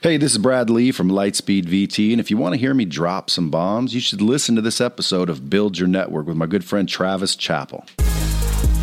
Hey, this is Brad Lee from Lightspeed VT, and if you want to hear me drop some bombs, you should listen to this episode of Build Your Network with my good friend Travis Chappell.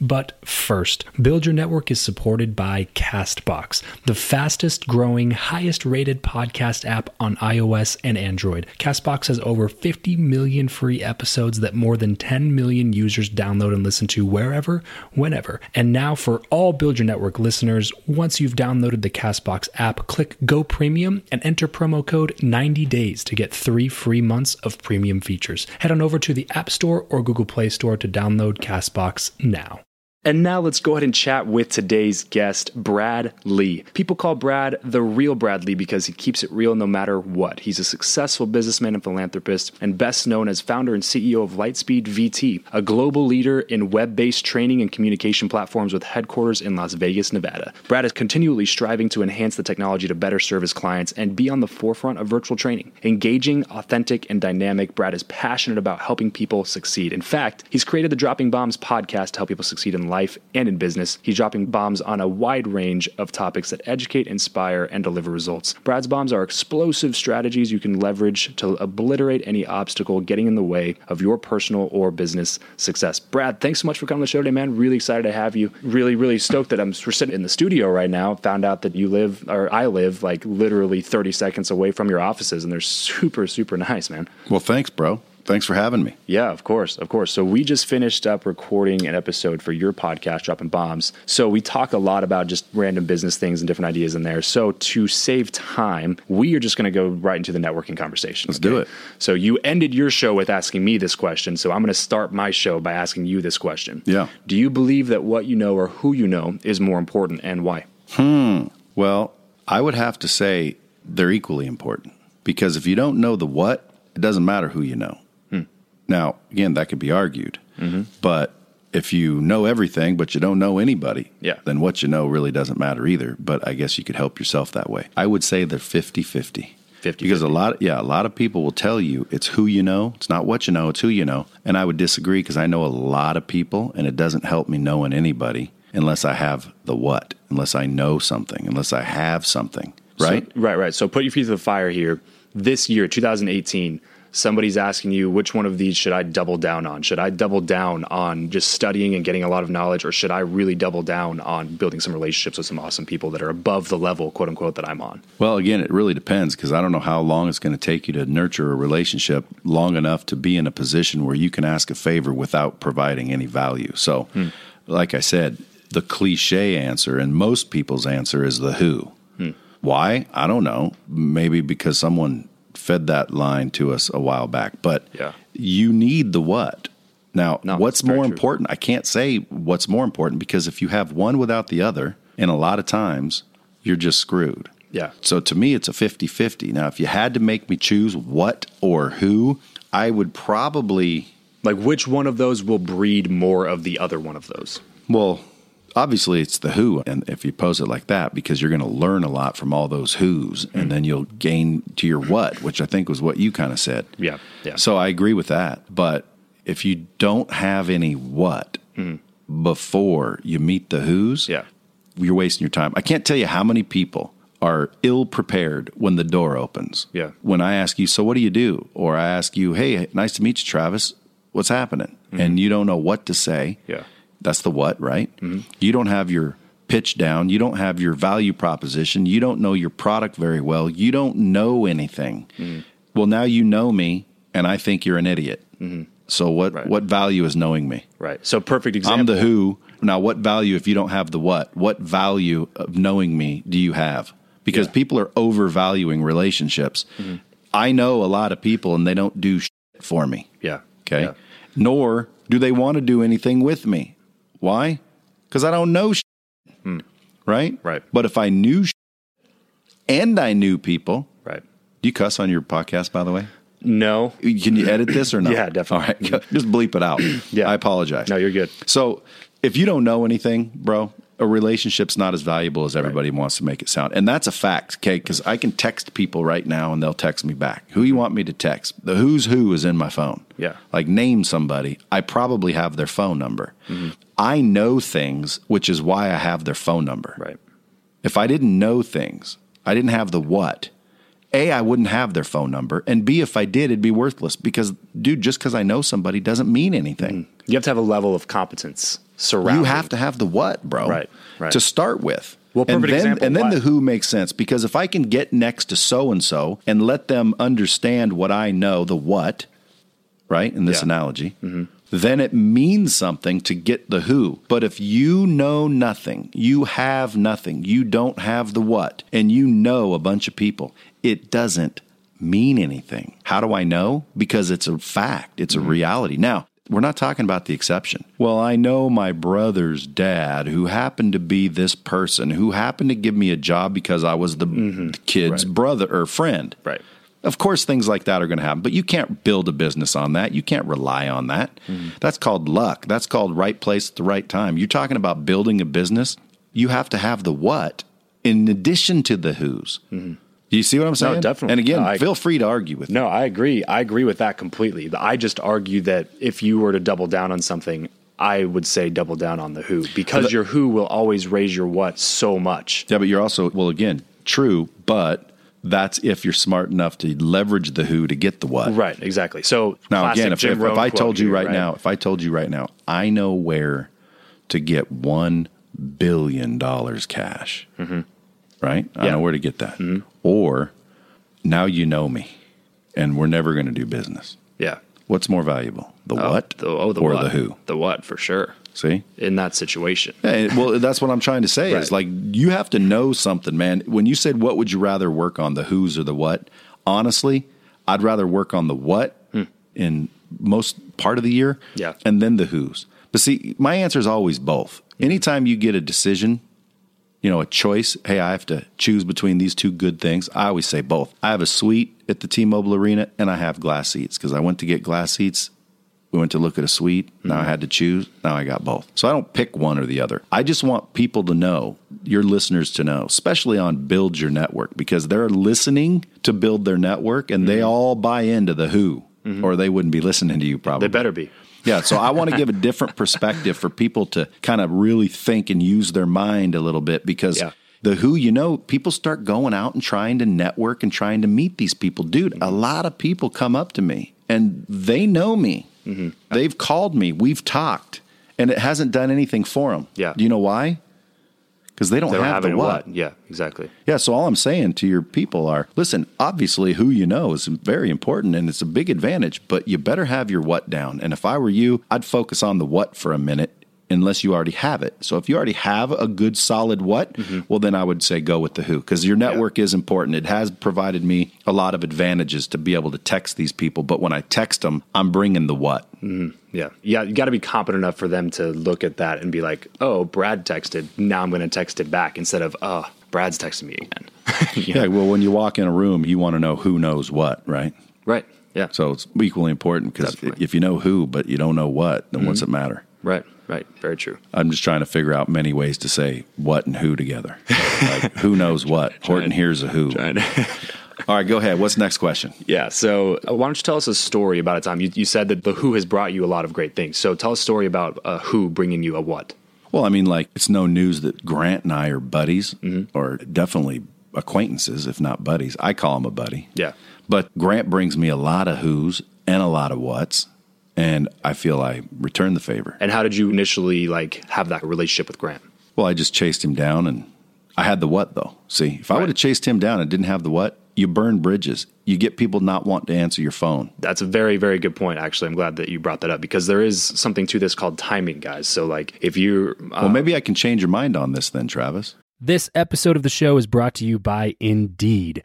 But first, Build Your Network is supported by Castbox, the fastest growing, highest rated podcast app on iOS and Android. Castbox has over 50 million free episodes that more than 10 million users download and listen to wherever, whenever. And now, for all Build Your Network listeners, once you've downloaded the Castbox app, click Go Premium and enter promo code 90 days to get three free months of premium features. Head on over to the App Store or Google Play Store to download Castbox now. And now let's go ahead and chat with today's guest, Brad Lee. People call Brad the real Brad Lee because he keeps it real no matter what. He's a successful businessman and philanthropist, and best known as founder and CEO of Lightspeed VT, a global leader in web based training and communication platforms with headquarters in Las Vegas, Nevada. Brad is continually striving to enhance the technology to better serve his clients and be on the forefront of virtual training. Engaging, authentic, and dynamic, Brad is passionate about helping people succeed. In fact, he's created the Dropping Bombs podcast to help people succeed in life and in business. He's dropping bombs on a wide range of topics that educate, inspire, and deliver results. Brad's bombs are explosive strategies you can leverage to obliterate any obstacle getting in the way of your personal or business success. Brad, thanks so much for coming to the show today, man. Really excited to have you. Really, really stoked that I'm we're sitting in the studio right now. Found out that you live or I live like literally 30 seconds away from your offices, and they're super, super nice, man. Well, thanks, bro. Thanks for having me. Yeah, of course, of course. So we just finished up recording an episode for your podcast, Dropping Bombs. So we talk a lot about just random business things and different ideas in there. So to save time, we are just going to go right into the networking conversation. Let's okay? do it. So you ended your show with asking me this question. So I'm going to start my show by asking you this question. Yeah. Do you believe that what you know or who you know is more important and why? Hmm. Well, I would have to say they're equally important because if you don't know the what, it doesn't matter who you know. Now, again, that could be argued, mm-hmm. but if you know everything but you don't know anybody, Yeah. then what you know really doesn't matter either. But I guess you could help yourself that way. I would say they're 50 50. 50, Because a lot, yeah, a lot of people will tell you it's who you know. It's not what you know, it's who you know. And I would disagree because I know a lot of people, and it doesn't help me knowing anybody unless I have the what, unless I know something, unless I have something, right? So, right, right. So put your feet to the fire here. This year, 2018, somebody's asking you which one of these should I double down on? Should I double down on just studying and getting a lot of knowledge, or should I really double down on building some relationships with some awesome people that are above the level, quote unquote, that I'm on? Well, again, it really depends because I don't know how long it's going to take you to nurture a relationship long enough to be in a position where you can ask a favor without providing any value. So, hmm. like I said, the cliche answer and most people's answer is the who. Hmm. Why? I don't know. Maybe because someone fed that line to us a while back, but Yeah. you need the what. Now, No, what's more true. important? I can't say what's more important because if you have one without the other, and a lot of times you're just screwed. Yeah. So to me, it's a 50 50. Now, if you had to make me choose what or who, I would probably, Like, which one of those will breed more of the other one of those? well, obviously it's the who. And if you pose it like that, because you're going to learn a lot from all those who's, and mm-hmm. then you'll gain to your what, which I think was what you kind of said. Yeah, yeah. So I agree with that. But if you don't have any what mm-hmm. before you meet the who's, Yeah. you're wasting your time. I can't tell you how many people are ill prepared when the door opens. Yeah. When I ask you, so what do you do? Or I ask you, hey, nice to meet you, Travis. What's happening? Mm-hmm. And you don't know what to say. Yeah. That's the what, right? Mm-hmm. You don't have your pitch down. You don't have your value proposition. You don't know your product very well. You don't know anything. Mm-hmm. Well, now you know me, and I think you're an idiot. Mm-hmm. So what? Right. What value is knowing me? Right. So, perfect example. I'm the who. Now, what value if you don't have the what? What value of knowing me do you have? Because Yeah. people are overvaluing relationships. I know a lot of people, and they don't do shit for me. Yeah. Okay. Yeah. Nor do they want to do anything with me. Why? Because I don't know. Shit, hmm. Right. Right. But if I knew shit and I knew people, Right. do you cuss on your podcast? By the way, No. can you edit this or not? Yeah, definitely. All right, just bleep it out. Yeah. I apologize. No, you're good. So if you don't know anything, bro, a relationship's not as valuable as everybody wants to make it sound. And that's a fact, okay? Because I can text people right now and they'll text me back. Who you want me to text? The who's who is in my phone. Yeah. Like name somebody. I probably have their phone number. Mm-hmm. I know things, which is why I have their phone number. Right. If I didn't know things, I didn't have the what. A, I wouldn't have their phone number. And B, if I did, it'd be worthless because, dude, just because I know somebody doesn't mean anything. You have to have a level of competence surrounding. You have to have the what, bro. Right, right. To start with. Well, and perfect then, example, And then the who makes sense because if I can get next to so and so and let them understand what I know, the what, right, in this Yeah. analogy, mm-hmm. then it means something to get the who. But if you know nothing, you have nothing, you don't have the what, and you know a bunch of people, it doesn't mean anything. How do I know? Because it's a fact, it's a mm-hmm. reality. Now, we're not talking about the exception. Well, I know my brother's dad who happened to be this person who happened to give me a job because I was the, the kid's Right. brother or friend. Right. Of course, things like that are going to happen, but you can't build a business on that. You can't rely on that. Mm-hmm. That's called luck. That's called right place at the right time. You're talking about building a business. You have to have the what in addition to the who's. Mm-hmm. Do you see what I'm saying? No, definitely. And again, No, I- feel free to argue with me. No, I agree. I agree with that completely. I just argue that if you were to double down on something, I would say double down on the who because your who will always raise your what so much. Yeah, but you're also, well, again, true, but that's if you're smart enough to leverage the who to get the what. Right, exactly. So Now, again, if, if, if I told you here, right, now, if I told you right now, I know where to get $1 billion cash, right? I Mm-hmm. Yeah. know where to get that. Or now you know me and we're never going to do business. yeah, What's more valuable, the Oh, what the, oh, the or what. the who? the what for sure See? in that situation. Yeah, well, that's what I'm trying to say. Is like you have to know something, man. When you said what would you rather work on, the who's or the what? Honestly, I'd rather work on the what in most part of the year, Hmm. Yeah. and then the who's. But see, my answer is always both. Anytime you get a decision, you know, a choice. Hey, I have to choose between these two good things. I always say both. I have a suite at the T-Mobile Arena, and I have glass seats because I went to get glass seats We went to look at a suite. Now I mm-hmm. had to choose. Now I got both. So I don't pick one or the other. I just want people to know, your listeners to know, especially on Build Your Network, because they're listening to build their network and they mm-hmm. all buy into the who, mm-hmm. or they wouldn't be listening to you probably. They better be. Yeah, so I want to give a different perspective for people to kind of really think and use their mind a little bit because Yeah. the who, you know, people start going out and trying to network and trying to meet these people. Dude, a lot of people come up to me and they know me. Mm-hmm. They've called me, we've talked, and it hasn't done anything for them. Yeah. Do you know why? Because they don't, They don't have, have the what. what? Yeah, exactly. Yeah, so all I'm saying to your people are listen, obviously who you know is very important and it's a big advantage, but you better have your what down. And if I were you, I'd focus on the what for a minute unless you already have it. So if you already have a good solid what, mm-hmm. well then I would say go with the who because your network is important. It has provided me a lot of advantages to be able to text these people, but when I text them, I'm bringing the what. Mm-hmm. Yeah. Yeah. You got to be competent enough for them to look at that and be like, oh, Brad texted. Now I'm going to text it back instead of, oh, Brad's texting me again. Know? Yeah, well when you walk in a room, you want to know who knows what, right? Right. Yeah. So it's equally important because if you know who but you don't know what, then what's mm-hmm. it matter? right. Right. Very true. I'm just trying to figure out many ways to say what and who together. like who knows what? Horton Hears a Who. All right, go ahead. What's the next question? Yeah. So uh, why don't you tell us a story about a time you, you said that the who has brought you a lot of great things. So tell a story about a who bringing you a what. Well, I mean, like it's no news that Grant and I are buddies, or definitely acquaintances, if not buddies. I call him a buddy. Yeah. But Grant brings me a lot of who's and a lot of what's, and I feel I returned the favor. And how did you initially like have that relationship with Grant? Well, I just chased him down, and I had the what though. See, if I Right. would have chased him down and didn't have the what, you burn bridges. You get people not wanting to answer your phone. That's a very, very good point. Actually, I'm glad that you brought that up because there is something to this called timing, guys. So, like, if you, uh, Well, maybe I can change your mind on this then, Travis. This episode of the show is brought to you by Indeed.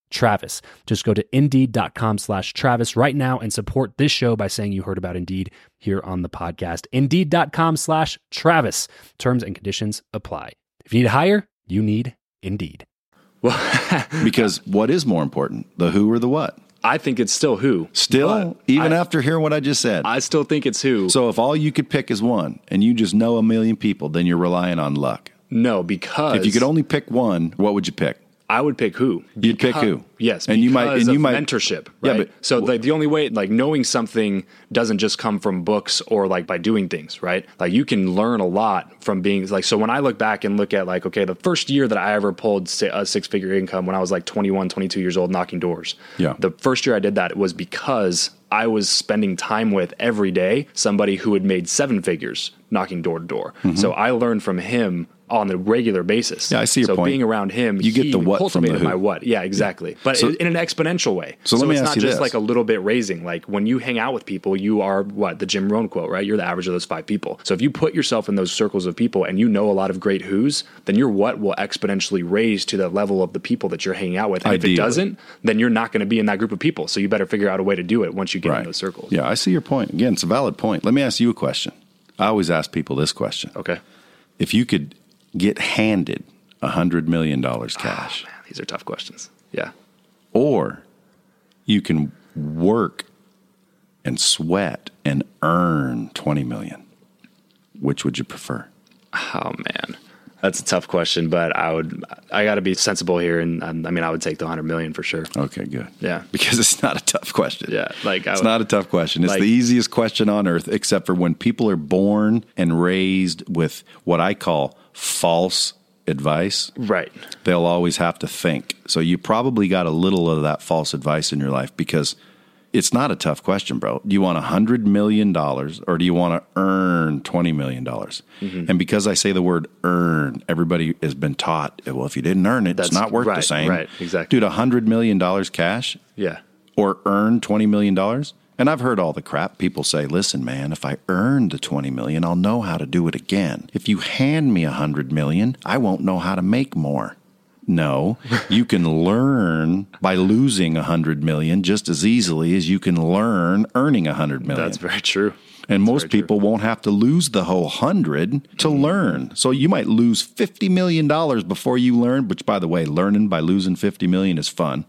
Travis. Just go to indeed.com slash Travis right now and support this show by saying you heard about Indeed here on the podcast. Indeed.com slash Travis. Terms and conditions apply. If you need to hire, you need Indeed. Well, Because what is more important, the who or the what? I think it's still who. Still, even I, after hearing what I just said. I still think it's who. so if all you could pick is one and you just know a million people, then you're relying on luck. no, because If you could only pick one, what would you pick? I would pick who. You'd pick who? Yes, And you might- and you might- mentorship. Yeah, Right? but- so like the only way, like knowing something, doesn't just come from books or like by doing things, right? Like you can learn a lot from being like. So when I look back and look at like, okay, the first year that I ever pulled a six figure income when I was like 21, 22 years old, knocking doors. Yeah. The first year I did that was because I was spending time with every day somebody who had made seven figures knocking door to door. So I learned from him on a regular basis. Mm-hmm. Yeah, I see your so point. being around him, You get the what from the who. my what. Yeah, exactly. But So- in an exponential way. So let me it's ask not you just this. like a little bit raising. Like when you hang out with people, you are what the Jim Rohn quote, right? You're the average of those five people. So if you put yourself in those circles of people and you know a lot of great who's, then your what will exponentially raise to the level of the people that you're hanging out with. And Ideally. if it doesn't, then you're not going to be in that group of people. So you better figure out a way to do it once you get in those circles. Yeah, I see your point. Again, it's a valid point. Let me ask you a question. I always ask people this question. Okay. If you could get handed a $100 million oh, cash, Man, these are tough questions. Yeah. or you can work and sweat and earn 20 million, which would you prefer? Oh man, that's a tough question, but I would I got to be sensible here, and I mean I would take the hundred million for sure. Okay, good. Yeah. Because it's not a tough question. Yeah, like I It's would- not a tough question. It's like- the easiest question on earth, except for when people are born and raised with what I call false advice. Right. They'll always have to think. So you probably got a little of that false advice in your life because it's not a tough question, bro. Do you want a hundred million dollars or do you want to earn twenty million dollars? Mm-hmm. And because I say the word earn, everybody has been taught, well, if you didn't earn it, it's not worth the same. right, exactly. Dude, a hundred million dollars cash Yeah. or earn $20 million. And I've heard all the crap people say, listen, man, if I earn the 20 million, I'll know how to do it again. If you hand me a hundred million, I won't know how to make more. No, you can learn by losing a hundred million just as easily as you can learn earning a hundred million. That's very true. And most very true. people won't have to lose the whole hundred to learn. So you might lose fifty million dollars before you learn. Which, by the way, learning by losing fifty million is fun.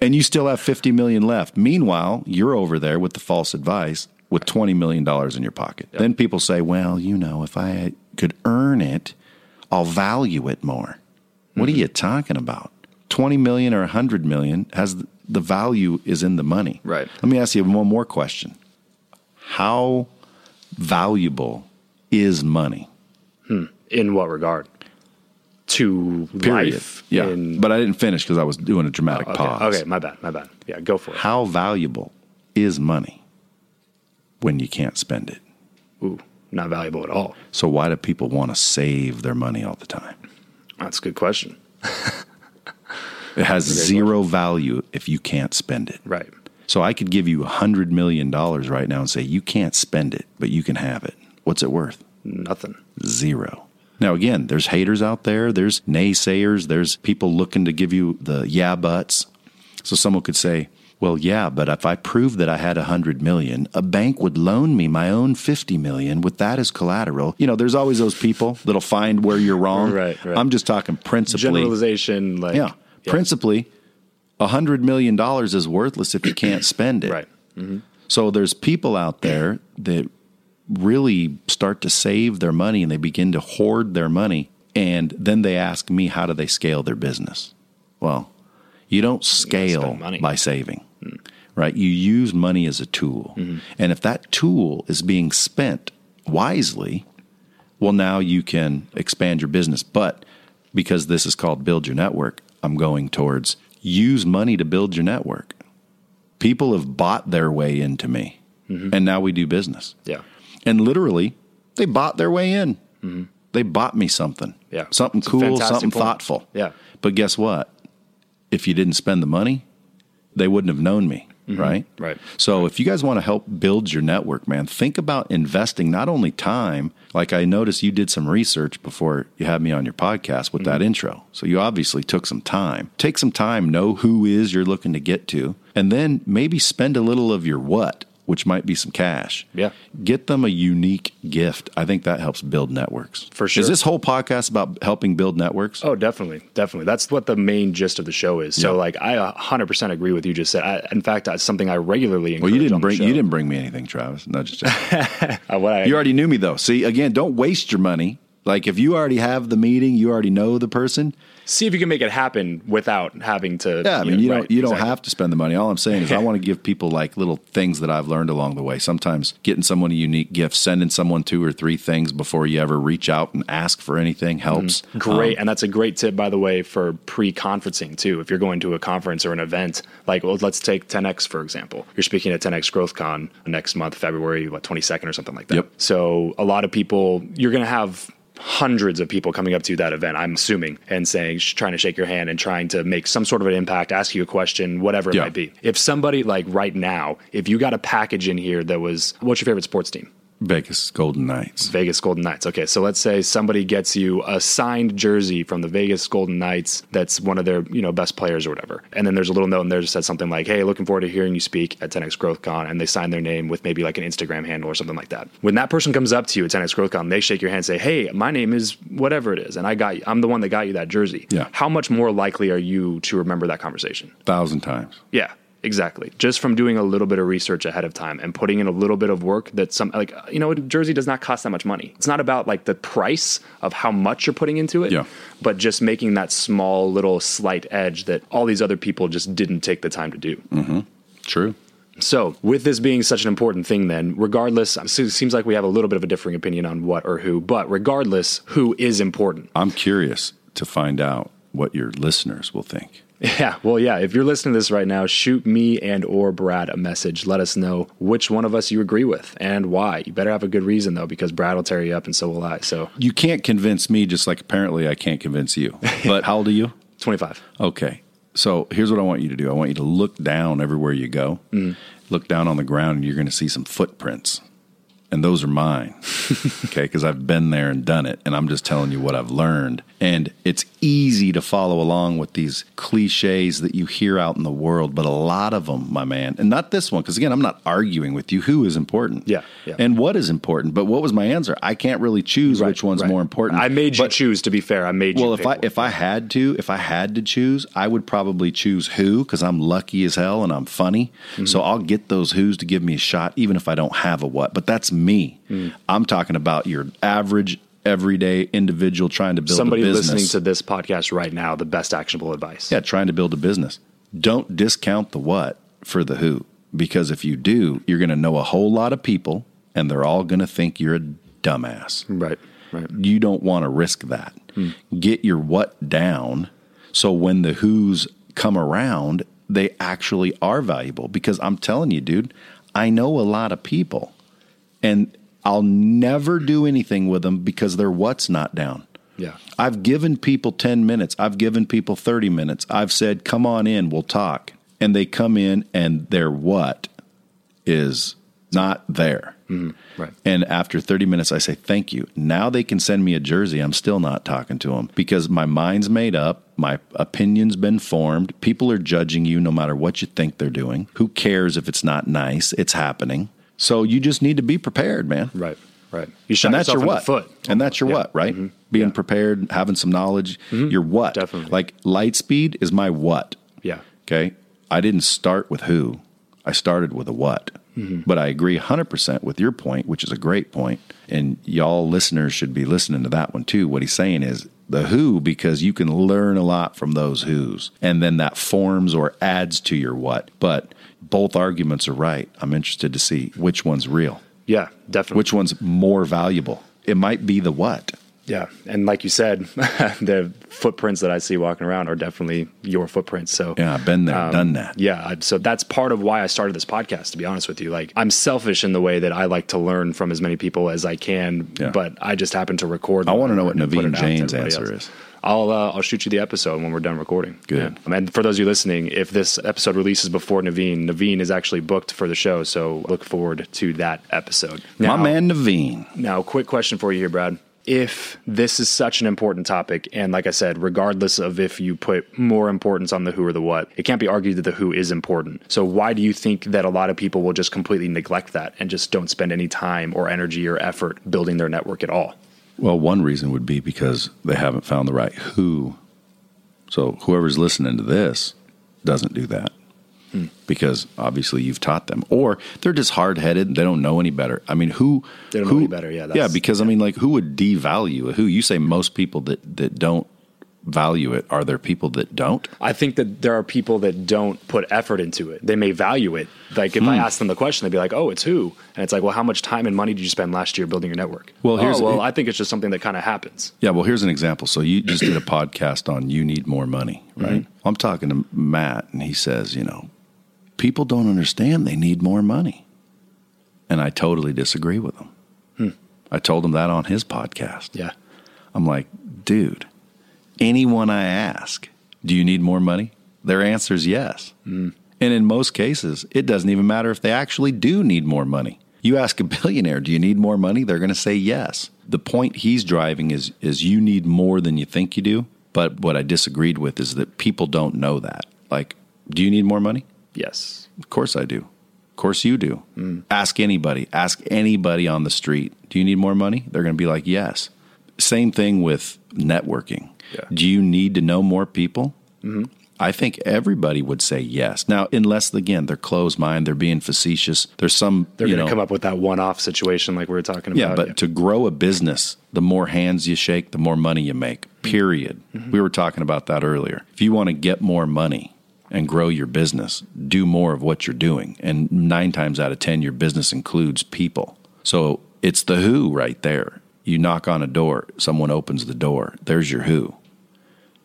And you still have fifty million left. Meanwhile, you're over there with the false advice with twenty million dollars in your pocket. Then people say, "Well, you know, if I could earn it, I'll value it more." What are Mm-hmm. you talking about? Twenty million or a hundred million has the value is in the money. Right. Let me ask you one more question how valuable is money? In what regard? To Period. life. yeah, In, but I didn't finish because I was doing a dramatic okay. pause. Okay. My bad. My bad. Yeah. Go for it. How valuable is money when you can't spend it? Ooh, not valuable at all. So why do people want to save their money all the time? That's a good question. It has zero value if you can't spend it. Right. So I could give you a hundred million dollars right now and say you can't spend it, but you can have it. What's it worth? Nothing. Zero. Now, again, there's haters out there, there's naysayers, there's people looking to give you the yeah buts. So someone could say, well, yeah, but if I proved that I had a hundred million, a bank would loan me my own 50 million with that as collateral. You know, there's always those people that'll find where you're wrong. Right, right. I'm just talking principally. Generalization. Like. Yeah. Principally, a hundred million dollars is worthless if you can't spend it. Right. Mm-hmm. So there's people out there that really start to save their money and they begin to hoard their money. And then they ask me, how do they scale their business? Well, you don't scale money. by saving, right? You use money as a tool. And if that tool is being spent wisely, well, now you can expand your business. But because this is called build your network, I'm going towards use money to build your network. People have bought their way into me, and now we do business. Yeah. And literally, they bought their way in. They bought me something. Mm-hmm. Yeah. Something It's cool, something point. thoughtful. Yeah. But guess what? If you didn't spend the money, they wouldn't have known me, right? Mm-hmm. Right. So if you guys want to help build your network, man, think about investing not only time, like I noticed you did some research before you had me on your podcast with Mm-hmm. that intro. So you obviously took some time. Take some time, know who is you're looking to get to, and then maybe spend a little of your what, which might be some cash. Yeah. Get them a unique gift. I think that helps build networks. For sure. Is this whole podcast about helping build networks? Oh, definitely, definitely. That's what the main gist of the show is. So, Yeah. like, I 100% agree with you. Just said. I, in fact, that's something I regularly. Well, you didn't bring you ddidn't bring me anything, Travis. No, just. Uh, what I, you already knew me though. See, again, don't waste your money. Like if you already have the meeting, you already know the person. See if you can make it happen without having to. Yeah, I mean, you, know, don't right, you don't have to spend the money. All I'm saying is, I want to give people like little things that I've learned along the way. Sometimes getting someone a unique gift, sending someone two or three things before you ever reach out and ask for anything helps. Great, Um, and that's a great tip, by the way, for pre-conferencing too. If you're going to a conference or an event, like well, let's take 10x for example. You're speaking at 10x GrowthCon next month, February what 22nd or something like that. Yep. So a lot of people, you're going to have hundreds of people coming up to that event. I'm assuming and saying, trying to shake your hand and trying to make some sort of an impact, ask you a question, whatever it Yeah. might be. If somebody like right now, if you got a package in here that was, what's your favorite sports team? Vegas Golden Knights. Vegas Golden Knights. Okay, so let's say somebody gets you a signed jersey from the Vegas Golden Knights that's one of their, you know, best players or whatever. And then there's a little note in there that says something like, "Hey, looking forward to hearing you speak at 10x GrowthCon," and they sign their name with maybe like an Instagram handle or something like that. When that person comes up to you at 10x GrowthCon, they shake your hand and say, "Hey, my name is whatever it is, and I got I'm the one that got you that jersey." Yeah. How much more likely are you to remember that conversation? A Thousand times. Yeah, exactly. Just from doing a little bit of research ahead of time and putting in a little bit of work that some like you know, jersey does not cost that much money. It's not about like the price of how much you're putting into it, Yeah. but just making that small little slight edge that all these other people just didn't take the time to do. Mm-hmm. True. So, with this being such an important thing, then, regardless, it seems like we have a little bit of a differing opinion on what or who, but regardless, who is important? I'm curious to find out what your listeners will think. Yeah, well, yeah. If you're listening to this right now, shoot me and or Brad a message. Let us know which one of us you agree with and why. You better have a good reason though, because Brad will tear you up, and so will I. So, You can't convince me, just like apparently I can't convince you. But how old are you? 25. Okay. So here's what I want you to do. I want you to look down everywhere you go. Mm. Look down on the ground, and you're going to see some footprints. And those are mine. okay. Because I've been there and done it. And I'm just telling you what I've learned. And it's easy to follow along with these cliches that you hear out in the world, but a lot of them, my man, and not this one, because again, I'm not arguing with you who is important. Yeah, yeah. And what is important. But what was my answer? I can't really choose Right, which one's right. more important. I made you But- choose. To be fair, I made you. well, if I one. if I had to, if I had to choose, I would probably choose who because I'm lucky as hell and I'm funny. Mm-hmm. So I'll get those who's to give me a shot, even if I don't have a what. But that's me. Mm. I'm talking about your average, everyday individual trying to build somebody a business. listening to this podcast right now, the best actionable advice. yeah, trying to build a business. Don't discount the what for the who because if you do, you're going to know a whole lot of people and they're all going to think you're a dumbass Right. Right. you don't want to risk that. Hmm. Get your what down so when the who's come around, they actually are valuable. Because I'm telling you, dude, I know a lot of people and I'll never do anything with them because their what's not down. Yeah. I've given people 10 minutes. I've given people 30 minutes. I've said, come on in, we'll talk. And they come in and their what is not there. Mm-hmm. Right. And after 30 minutes, I say, thank you. Now they can send me a jersey. I'm still not talking to them because my mind's made up. My opinion's been formed. People are judging you no matter what you think they're doing. Who cares if it's not nice? It's happening. So you just need to be prepared, man. Right. Right. You shot And that's your what? foot. And that's your Yeah. what, right? Mm-hmm. Being prepared, having some knowledge. Mm-hmm. Your what? Definitely. Like Lightspeed is my what. Yeah. Okay. I didn't start with who, I started with a what. Mm-hmm. But I agree 100% with your point, which is a great point. And y'all listeners should be listening to that one too. What he's saying is the who, because you can learn a lot from those who's. And then that forms or adds to your what. But both arguments are right. I'm interested to see which one's real, Yeah. Definitely. which one's more valuable. It might be the what. Yeah, and like you said, the footprints that I see walking around are definitely your footprints. So Yeah, I've been there, um, done that. Yeah, so that's part of why I started this podcast. To be honest with you, like I'm selfish in the way that I like to learn from as many people as I can, Yeah. but I just happen to record. I wanna know what Naveen Jain's answer else. is. I'll uh, I'll shoot you the episode when we're done recording. Good. Yeah. And for those of you listening, if this episode releases before Naveen, Naveen is actually booked for the show, so look forward to that episode. My man Naveen. Now, quick question for you here, Brad. If this is such an important topic, and like I said, regardless of if you put more importance on the who or the what, it can't be argued that the who is important. So, why do you think that a lot of people will just completely neglect that and just don't spend any time or energy or effort building their network at all? Well, one reason would be because they haven't found the right who. So whoever's listening to this doesn't do that. Hmm. because obviously you've taught them, or they're just hard headed they don't know any better. I mean, who They don't know any better, yeah, yeah. Because I mean, like, who would devalue a who? You say most people that that don't value it. Are there people that don't? I think that there are people that don't put effort into it. They may value it. Like if Hmm. I ask them the question, they'd be like, "Oh, it's who?" And it's like, "Well, how much time and money did you spend last year building your network?" Well, here's- oh, well, I think it's just something that kind of happens. Yeah, well, here's an example. So you just did a podcast on you need more money, right? I'm talking to Matt, and he says, you know, people don't understand they need more money, and I totally disagree with him. I told him that on his podcast. Yeah. I'm like, dude, anyone I ask, do you need more money? Their answer is yes. Hmm. And in most cases, it doesn't even matter if they actually do need more money. You ask a billionaire, do you need more money? They're going to say yes. The point he's driving is is you need more than you think you do. But what I disagreed with is that people don't know that. Like, do you need more money? Yes. Of course I do. Of course you do. Hmm. Ask anybody. Ask anybody on the street. Do you need more money? They're going to be like, yes. Same thing with networking. Yeah. Do you need to know more people? Mm-hmm. I think everybody would say yes. Now, unless again they're closed mind, they're being facetious. There's some They're going to come up with that one-off situation like we were talking about. yeah, but to grow a business, the more hands you shake, the more money you make. Mm-hmm. Period. Mm-hmm. We were talking about that earlier. If you want to get more money and grow your business, do more of what you're doing. And nine times out of 10, your business includes people. So it's the who right there. You knock on a door, someone opens the door. There's your who.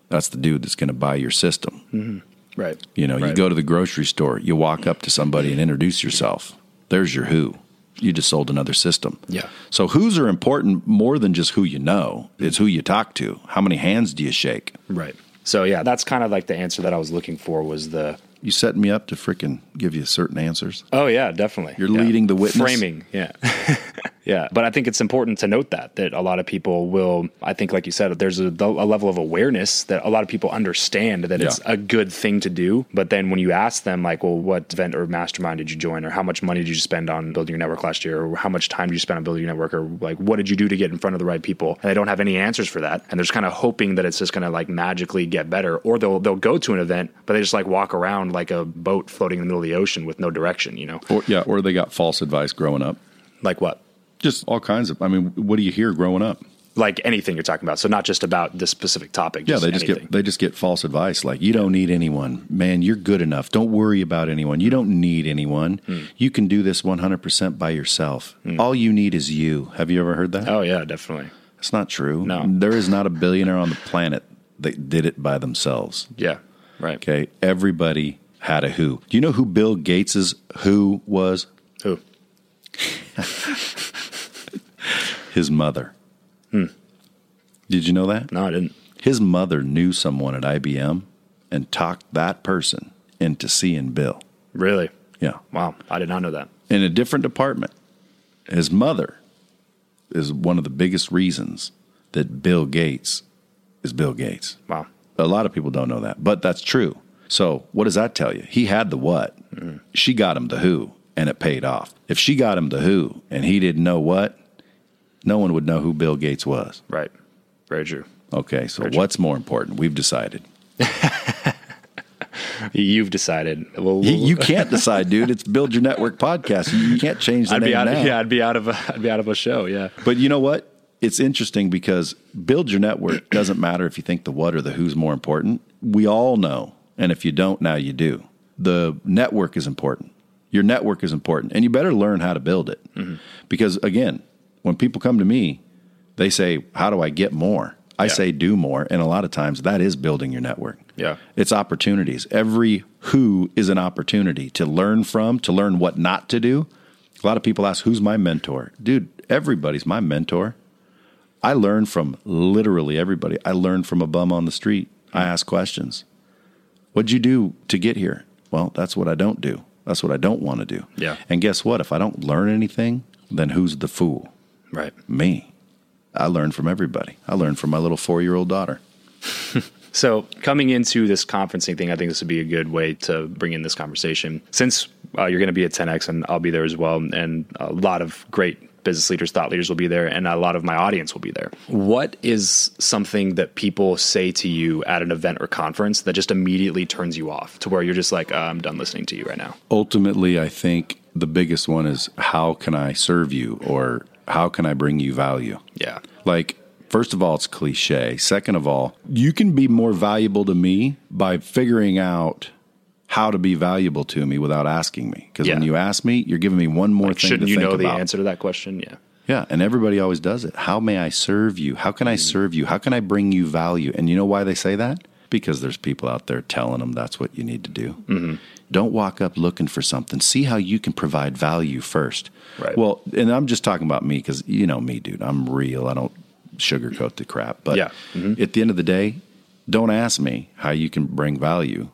That's the dude that's going to buy your system. Mm-hmm. right. You know, you go to the grocery store, you walk up to somebody and introduce yourself. There's your who. You just sold another system. Yeah. So who's are important more than just who you know. It's who you talk to. How many hands do you shake? Right. So yeah, that's kind of like the answer that I was looking for was the You setting me up to freaking give you certain answers. Oh yeah, definitely. You're Yeah. leading the witness? Framing, yeah. yeah, but I think it's important to note that that a lot of people will I think like you said there's a, a level of awareness that a lot of people understand that it's a good thing to do, but then when you ask them like, well, what event or mastermind did you join or how much money did you spend on building your network last year or how much time did you spend on building your network or like what did you do to get in front of the right people? And they don't have any answers for that. And they're just kind of hoping that it's just going to like magically get better or they'll they'll go to an event but they just like walk around like a boat floating in the middle of the ocean with no direction, you know. Or yeah, or they got false advice growing up. Like what? Just all kinds of I mean, what do you hear growing up? Like anything you're talking about. So not just about this specific topic. Yeah, they just anything. get they just get false advice like you don't need anyone. Man, you're good enough. Don't worry about anyone. You don't need anyone. Hmm. You can do this 100% by yourself. All you need is you. Have you ever heard that? Oh yeah, definitely. It's not true. No. There is not a billionaire on the planet that did it by themselves. Yeah. Right. Okay. Everybody had a who. Do you know who Bill Gates's who was? Who? His mother. Hmm. Did you know that? No, I didn't. His mother knew someone at IBM and talked that person into seeing Bill. Really? Yeah. Wow. I did not know that. In a different department. His mother is one of the biggest reasons that Bill Gates is Bill Gates. Wow. A lot of people don't know that, but that's true. So, what does that tell you? He had the what. She got him the who, and it paid off. If she got him the who and he didn't know what, no one would know who Bill Gates was. Right. Very true. Okay, so Very true. what's more important? We've decided. You've decided. Well, You, you can't decide, dude. It's Build Your Network podcast. You, you can't change the I'd name be out. now. Yeah, I'd be out of. A, I'd be out of a show. Yeah. But you know what? It's interesting because build your network doesn't matter if you think the what or the who's more important. We all know. And if you don't, now you do. The network is important. Your network is important. And you better learn how to build it. Mm-hmm. Because again, when people come to me, they say, How do I get more? I Yeah. say, Do more. And a lot of times that is building your network. Yeah. It's opportunities. Every who is an opportunity to learn from, to learn what not to do. A lot of people ask, Who's my mentor? Dude, everybody's my mentor. I learn from literally everybody. I learn from a bum on the street. I ask questions. What'd you do to get here? Well, that's what I don't do. That's what I don't want to do. Yeah. And guess what? If I don't learn anything, then who's the fool? Right. Me. I learn from everybody. I learn from my little four year old daughter. So coming into this conferencing thing, I think this would be a good way to bring in this conversation. Since uh, you're going to be at 10x and I'll be there as well, and a lot of great business leaders, thought leaders will be there, and a lot of my audience will be there. What is something that people say to you at an event or conference that just immediately turns you off to where you're just like, uh, I'm done listening to you right now? Ultimately, I think the biggest one is how can I serve you or how can I bring you value? Yeah. Like, first of all, it's cliche. Second of all, you can be more valuable to me by figuring out how to be valuable to me without asking me. Because when you ask me, you're giving me one more thing Shouldn't to you know the answer to that question? Yeah. Yeah, and everybody always does it. How may I serve you? How can I mm. serve you? How can I bring you value? And you know why they say that? Because there's people out there telling them that's what you need to do. Mm-hmm. Don't walk up looking for something. See how you can provide value first. Right. Well, and I'm just talking about me because you know me, dude. I'm real. I don't sugarcoat the crap. But Yeah. Mhm. at the end of the day, don't ask me how you can bring value.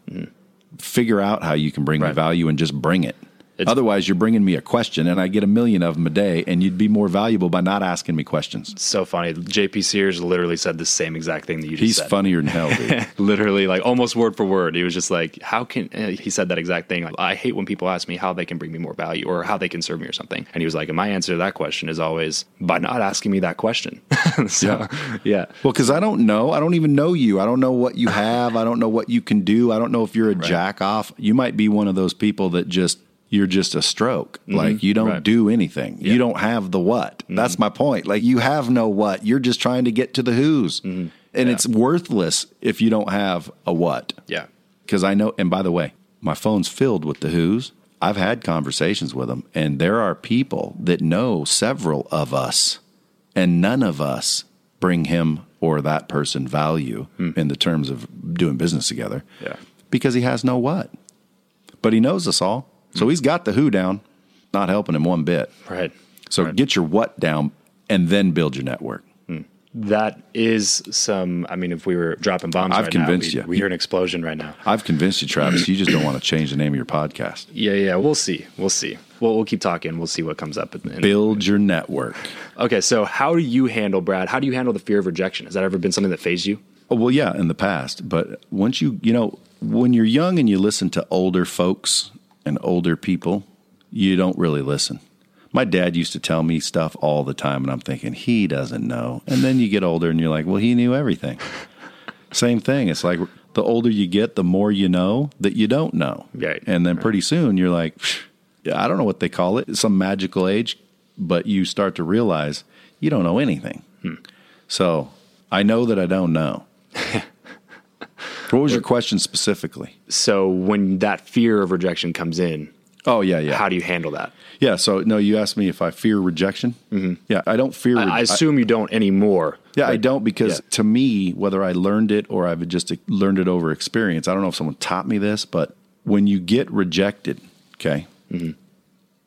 Figure out how you can bring me Right. value and just bring it. It's- Otherwise, you're bringing me a question, and I get a million of them a day, and you'd be more valuable by not asking me questions. So funny. JP Sears literally said the same exact thing that you just He's said. funnier than hell, dude. literally like almost word for word he was just like how can uh, he said that exact thing like i hate when people ask me how they can bring me more value or how they can serve me or something and he was like and my answer to that question is always by not asking me that question so yeah, well, because I don't know. I don't even know you. I don't know what you have. I don't know what you can do. I don't know if you're a jack off. You might be one of those people that just you're just a stroke. Mm-hmm. Like you don't Mm-hmm. Right. do anything. You don't have the what. Mm-hmm. That's my point. Like you have no what. You're just trying to get to the who's. Mm-hmm. And it's worthless if you don't have a what. yeah Because I know, and by the way, my phone's filled with the who's. I've had conversations with them, and there are people that know several of us, and none of us bring him or that person value hmm. in the terms of doing business together. Yeah. Because he has no what. But he knows us all. So he's got the who down, not helping him one bit. right So Right. get your what down and then build your network. Hmm. that is some i mean if we were dropping bombs I've right convinced now, you. we, we hear an explosion right now I've convinced you, Travis. You just don't want to change the name of your podcast. yeah yeah we'll see we'll see well we'll keep talking we'll see what comes up in, in, Build your network. okay so how do you handle brad how do you handle the fear of rejection has that ever been something that fazed you Oh, well, yeah, in the past. But once you, you know, when you're young and you listen to older folks and older people, you don't really listen. My dad used to tell me stuff all the time, and I'm thinking, he doesn't know. And then you get older and you're like, well, he knew everything. Same thing. It's like the older you get, the more you know that you don't know. Right. And then pretty soon you're like, I don't know what they call it, some magical age, but you start to realize you don't know anything. Hmm. So I know that I don't know. what was your question specifically? so when that fear of rejection comes in Oh yeah, yeah, how do you handle that yeah. So no, you asked me if I fear rejection. Mm-hmm. Yeah, I don't fear. I, I assume you don't anymore. Yeah, I don't because yeah. to me, whether I learned it or I've just learned it over experience, I don't know if someone taught me this, but when you get rejected, okay, Mm-hmm.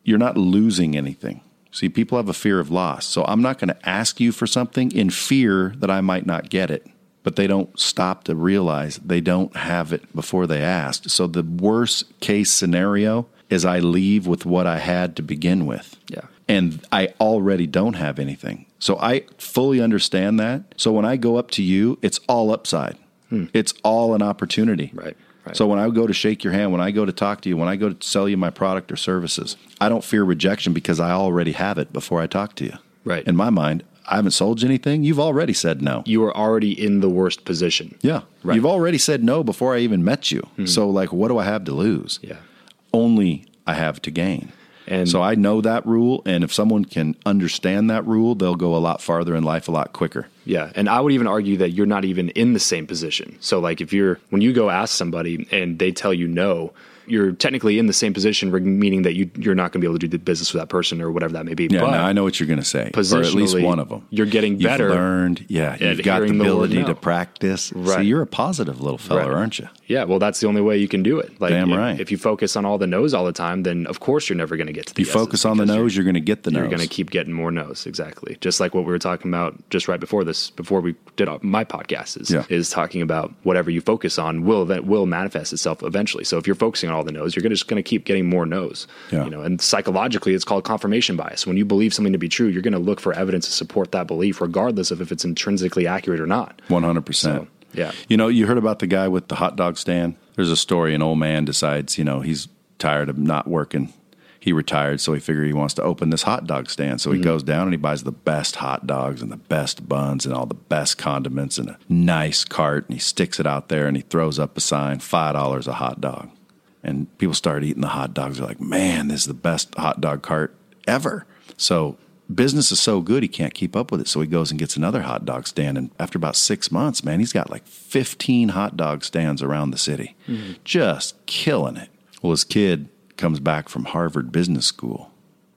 you're not losing anything. See, people have a fear of loss. So I'm not going to ask you for something in fear that I might not get it. But they don't stop to realize they don't have it before they asked. So the worst case scenario is I leave with what I had to begin with Yeah. and I already don't have anything. So I fully understand that. So when I go up to you, it's all upside. Hmm. It's all an opportunity. Right, right. So when I go to shake your hand, when I go to talk to you, when I go to sell you my product or services, I don't fear rejection because I already have it before I talk to you. Right. In my mind, I haven't sold you anything. You've already said no. You are already in the worst position. Yeah. Right. You've already said no before I even met you. Hmm. So like what do I have to lose? Yeah. only I have to gain. And- so I know that rule, and if someone can understand that rule, they'll go a lot farther in life a lot quicker. Yeah, and I would even argue that you're not even in the same position. So, like, if you're when you go ask somebody and they tell you no, you're technically in the same position, meaning that you you're not going to be able to do the business with that person or whatever that may be. Yeah, but now I know what you're going to say, or at least one of them. you're getting You've better learned, yeah. You've got the the ability no. to practice. Right. See, you're a positive little fella, Right. aren't you? Yeah, well, that's the only way you can do it. Like, Damn if, right. If you focus on all the no's all the time, then of course you're never going to get to the You focus on the because nose, you're, going to get the You're going to keep getting more no's, exactly. Just like what we were talking about just right before this, before we did my podcast, is Yeah. is talking about whatever you focus on will that will manifest itself eventually. So if you're focusing on all the no's, you're gonna, just going to keep getting more no's. Yeah. You know, and psychologically, it's called confirmation bias. When you believe something to be true, you're going to look for evidence to support that belief, regardless of if it's intrinsically accurate or not. One hundred percent. Yeah. You know, you heard about the guy with the hot dog stand. There's a story. An old man decides, you know, he's tired of not working. he retired, so he figured he wants to open this hot dog stand. So he mm-hmm. goes down and he buys the best hot dogs and the best buns and all the best condiments and a nice cart and he sticks it out there and he throws up a sign, five dollars a hot dog. And people start eating the hot dogs. They're like, man, this is the best hot dog cart ever. So business is so good he can't keep up with it. So he goes and gets another hot dog stand. And after about six months, man, he's got like 15 hot dog stands around the city, just killing it. Well, his kid comes back from Harvard Business School.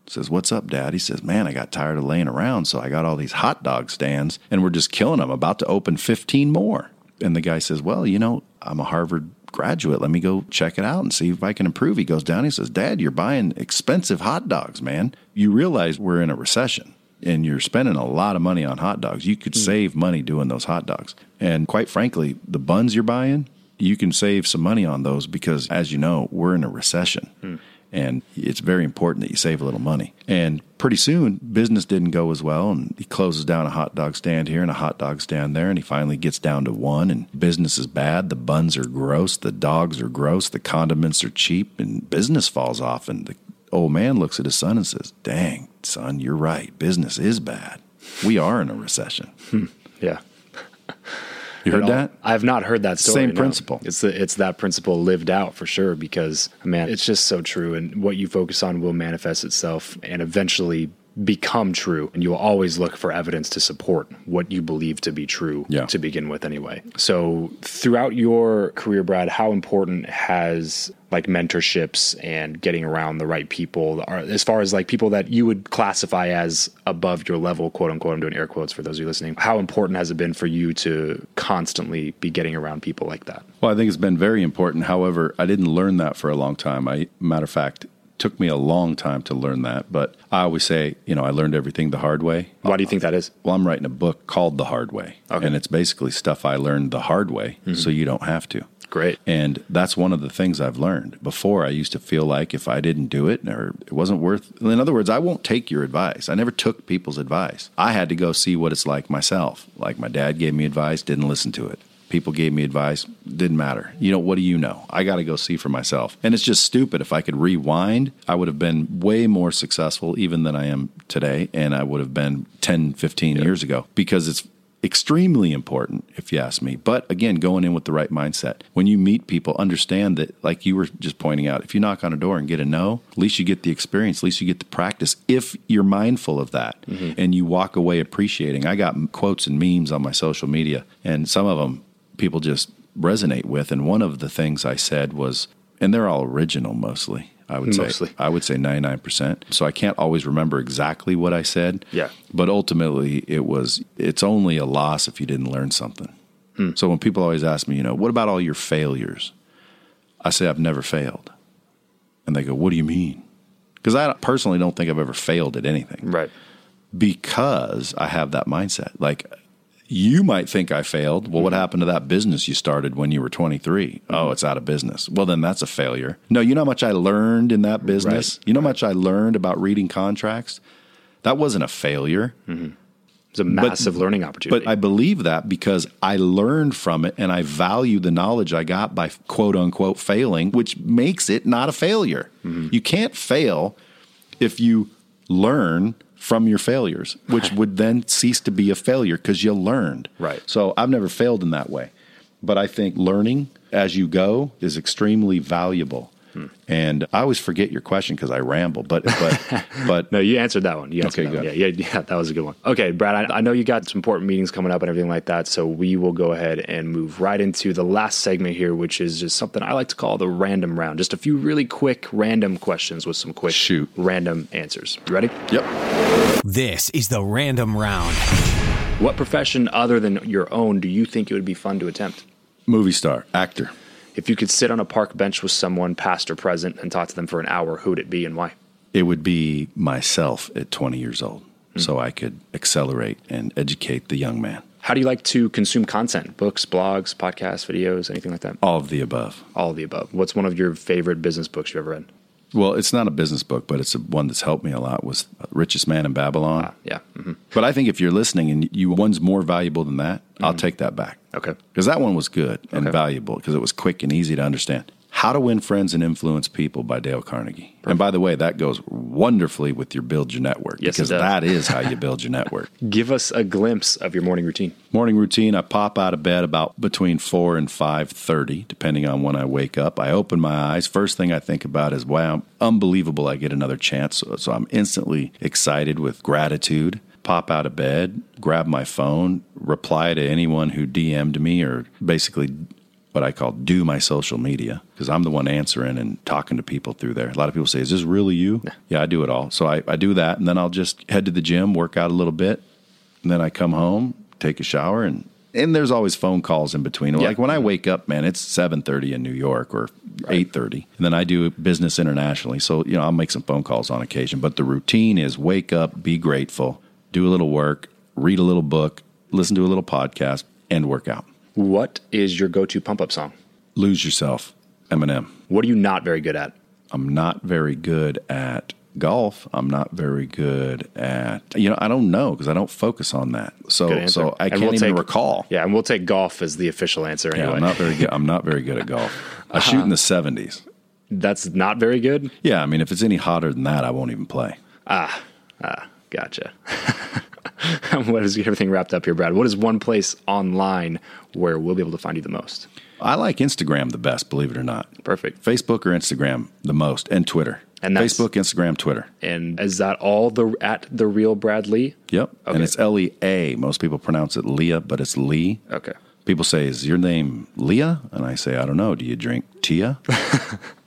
Says, What's up, Dad? He says, Man, I got tired of laying around, so I got all these hot dog stands and we're just killing them, about to open 15 more. And the guy says, Well, you know, I'm a Harvard graduate. Let me go check it out and see if I can improve. He goes down. He says, Dad, you're buying expensive hot dogs, man. You realize we're in a recession and you're spending a lot of money on hot dogs. You could hmm. save money doing those hot dogs. And quite frankly, the buns you're buying, you can save some money on those because, as you know, we're in a recession. Hmm. And it's very important that you save a little money. And pretty soon, business didn't go as well. And he closes down a hot dog stand here and a hot dog stand there. And he finally gets down to one. And business is bad. The buns are gross. The dogs are gross. The condiments are cheap. And business falls off. And the old man looks at his son and says, Dang, son, you're right. Business is bad. We are in a recession. Hmm. Yeah. You heard that? I have not heard that story. Same no. principle. It's the, it's that principle lived out for sure. Because man, it's just so true, and what you focus on will manifest itself, and eventually become true. And you will always look for evidence to support what you believe to be true Yeah. to begin with, anyway. So throughout your career, Brad, how important has like mentorships and getting around the right people are as far as like people that you would classify as above your level quote unquote i'm doing air quotes for those of you listening how important has it been for you to constantly be getting around people like that Well, I think it's been very important. However, I didn't learn that for a long time. I, matter of fact, took me a long time to learn that. But I always say, you know, I learned everything the hard way. why do you think that is Well, I'm writing a book called The Hard Way. Okay. And it's basically stuff I learned the hard way mm-hmm. so you don't have to. great And that's one of the things I've learned. Before, I used to feel like if I didn't do it or it wasn't worth, in other words, I won't take your advice. I never took people's advice. I had to go see what it's like myself. Like my dad gave me advice, didn't listen to it. People gave me advice, didn't matter. You know, what do you know? I got to go see for myself. And it's just stupid. If I could rewind, I would have been way more successful even than I am today. And I would have been 10, 15 years ago because it's extremely important if you ask me but again going in with the right mindset when you meet people understand that like you were just pointing out if you knock on a door and get a no at least you get the experience at least you get the practice if you're mindful of that mm-hmm. and you walk away appreciating i got quotes and memes on my social media and some of them people just resonate with and one of the things i said was and they're all original mostly i would say i would say 99% so i can't always remember exactly what i said Yeah. but ultimately, it was it's only a loss if you didn't learn something. Hmm. So when people always ask me, you know, what about all your failures? I say I've never failed, and they go, "What do you mean?" Because I personally don't think I've ever failed at anything right because I have that mindset. Like you might think I failed. Well, what mm-hmm. happened to that business you started when you were 23? Oh, mm-hmm. it's out of business. Well, then that's a failure. No, you know how much I learned in that business? You know how much I learned about reading contracts? That wasn't a failure. Mm-hmm. it's a massive learning opportunity But I believe that because I learned from it and I value the knowledge I got by quote unquote failing, which makes it not a failure. Mm-hmm. You can't fail if you learn from your failures, which would then cease to be a failure because you learned. Right. So I've never failed in that way. But I think learning as you go is extremely valuable. Hmm. And I always forget your question because I ramble, but but but No, you answered that one. You answered Okay, that one. good. Yeah, yeah, yeah, that was a good one. Okay, Brad, I, I know you got some important meetings coming up and everything like that, so we will go ahead and move right into the last segment here, which is just something I like to call the random round. Just a few really quick random questions with some quick Shoot. random answers. You ready? yep. This is the random round. What profession other than your own do you think it would be fun to attempt? Movie star, actor. If you could sit on a park bench with someone, past or present, and talk to them for an hour, who would it be and why? it would be myself at 20 years old so I could accelerate and educate the young man. How do you like to consume content? Books, blogs, podcasts, videos, anything like that? All of the above. All of the above. What's one of your favorite business books you've ever read? Well, it's not a business book, but it's a, one that's helped me a lot was Richest Man in Babylon. Ah, yeah. hmm But I think if you're listening and you one's more valuable than that, I'll take that back. Okay. Because that one was good and Okay. valuable because it was quick and easy to understand. How to Win Friends and Influence People by Dale Carnegie. And by the way, that goes wonderfully with your Build Your Network Yes, because that is how you build your network. Give us a glimpse of your morning routine. Morning routine, I pop out of bed about between 4 and 5:30 depending on when I wake up. I open my eyes, first thing I think about is wow, unbelievable I get another chance. So, so I'm instantly excited with gratitude. Pop out of bed, grab my phone, reply to anyone who DM'd me or basically what I call do my social media because I'm the one answering and talking to people through there. A lot of people say, Is this really you? Yeah, I do it all. So I, I do that and then I'll just head to the gym, work out a little bit, and then I come home, take a shower, and and there's always phone calls in between. Yeah. Like when I wake up, man, it's seven thirty in New York or eight thirty, and then I do business internationally. So you know, I'll make some phone calls on occasion. But the routine is wake up, be grateful, do a little work, read a little book, listen to a little podcast, and work out. What is your go to pump up song? Lose yourself, Eminem. What are you not very good at? I'm not very good at golf. I'm not very good at you know I don't know because I don't focus on that. So so I And can't we'll even take- recall. Yeah, and we'll take golf as the official answer Yeah. I'm not very good. I'm not very good at golf. I shoot in the 70s. That's not very good. Yeah, I mean, if it's any hotter than that, I won't even play. Ah, ah, gotcha. what is everything wrapped up here, Brad? What is one place online where we'll be able to find you the most? I like Instagram the best, believe it or not. Perfect. Facebook or Instagram the most, and Twitter. And that's- Facebook, Instagram, Twitter. And is that all the at the real Brad Lea? Yep. Okay. And it's L E A. Most people pronounce it Leah, but it's Lee. Okay. People say, "Is your name Leah?" And I say, "I don't know. Do you drink Tia?"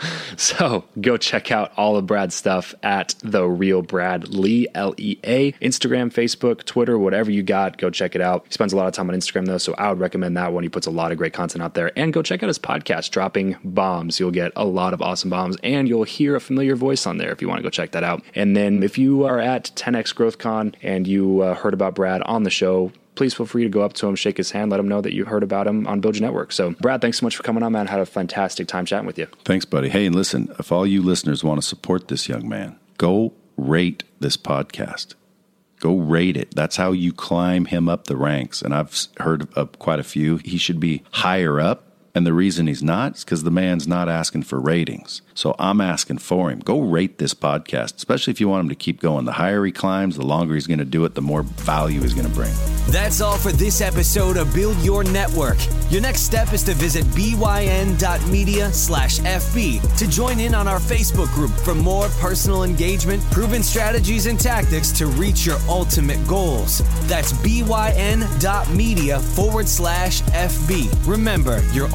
So go check out all of Brad's stuff at the real Brad Lea L E A Instagram, Facebook, Twitter, whatever you got. Go check it out. He spends a lot of time on Instagram though, so I would recommend that one. He puts a lot of great content out there. And go check out his podcast, Dropping Bombs. You'll get a lot of awesome bombs, and you'll hear a familiar voice on there if you want to go check that out. And then if you are at 10x Growth Con and you uh, heard about Brad on the show. Please feel free to go up to him, shake his hand, let him know that you heard about him on Build Your Network. So, Brad, thanks so much for coming on, man. Had a fantastic time chatting with you. Thanks, buddy. Hey, and listen, if all you listeners want to support this young man, go rate this podcast. Go rate it. That's how you climb him up the ranks. And I've heard of quite a few. He should be higher up. And the reason he's not is because the man's not asking for ratings. So I'm asking for him. Go rate this podcast, especially if you want him to keep going. The higher he climbs, the longer he's going to do it, the more value he's going to bring. That's all for this episode of Build Your Network. Your next step is to visit byn.media slash FB to join in on our Facebook group for more personal engagement, proven strategies, and tactics to reach your ultimate goals. That's byn.media forward slash FB. Remember, you're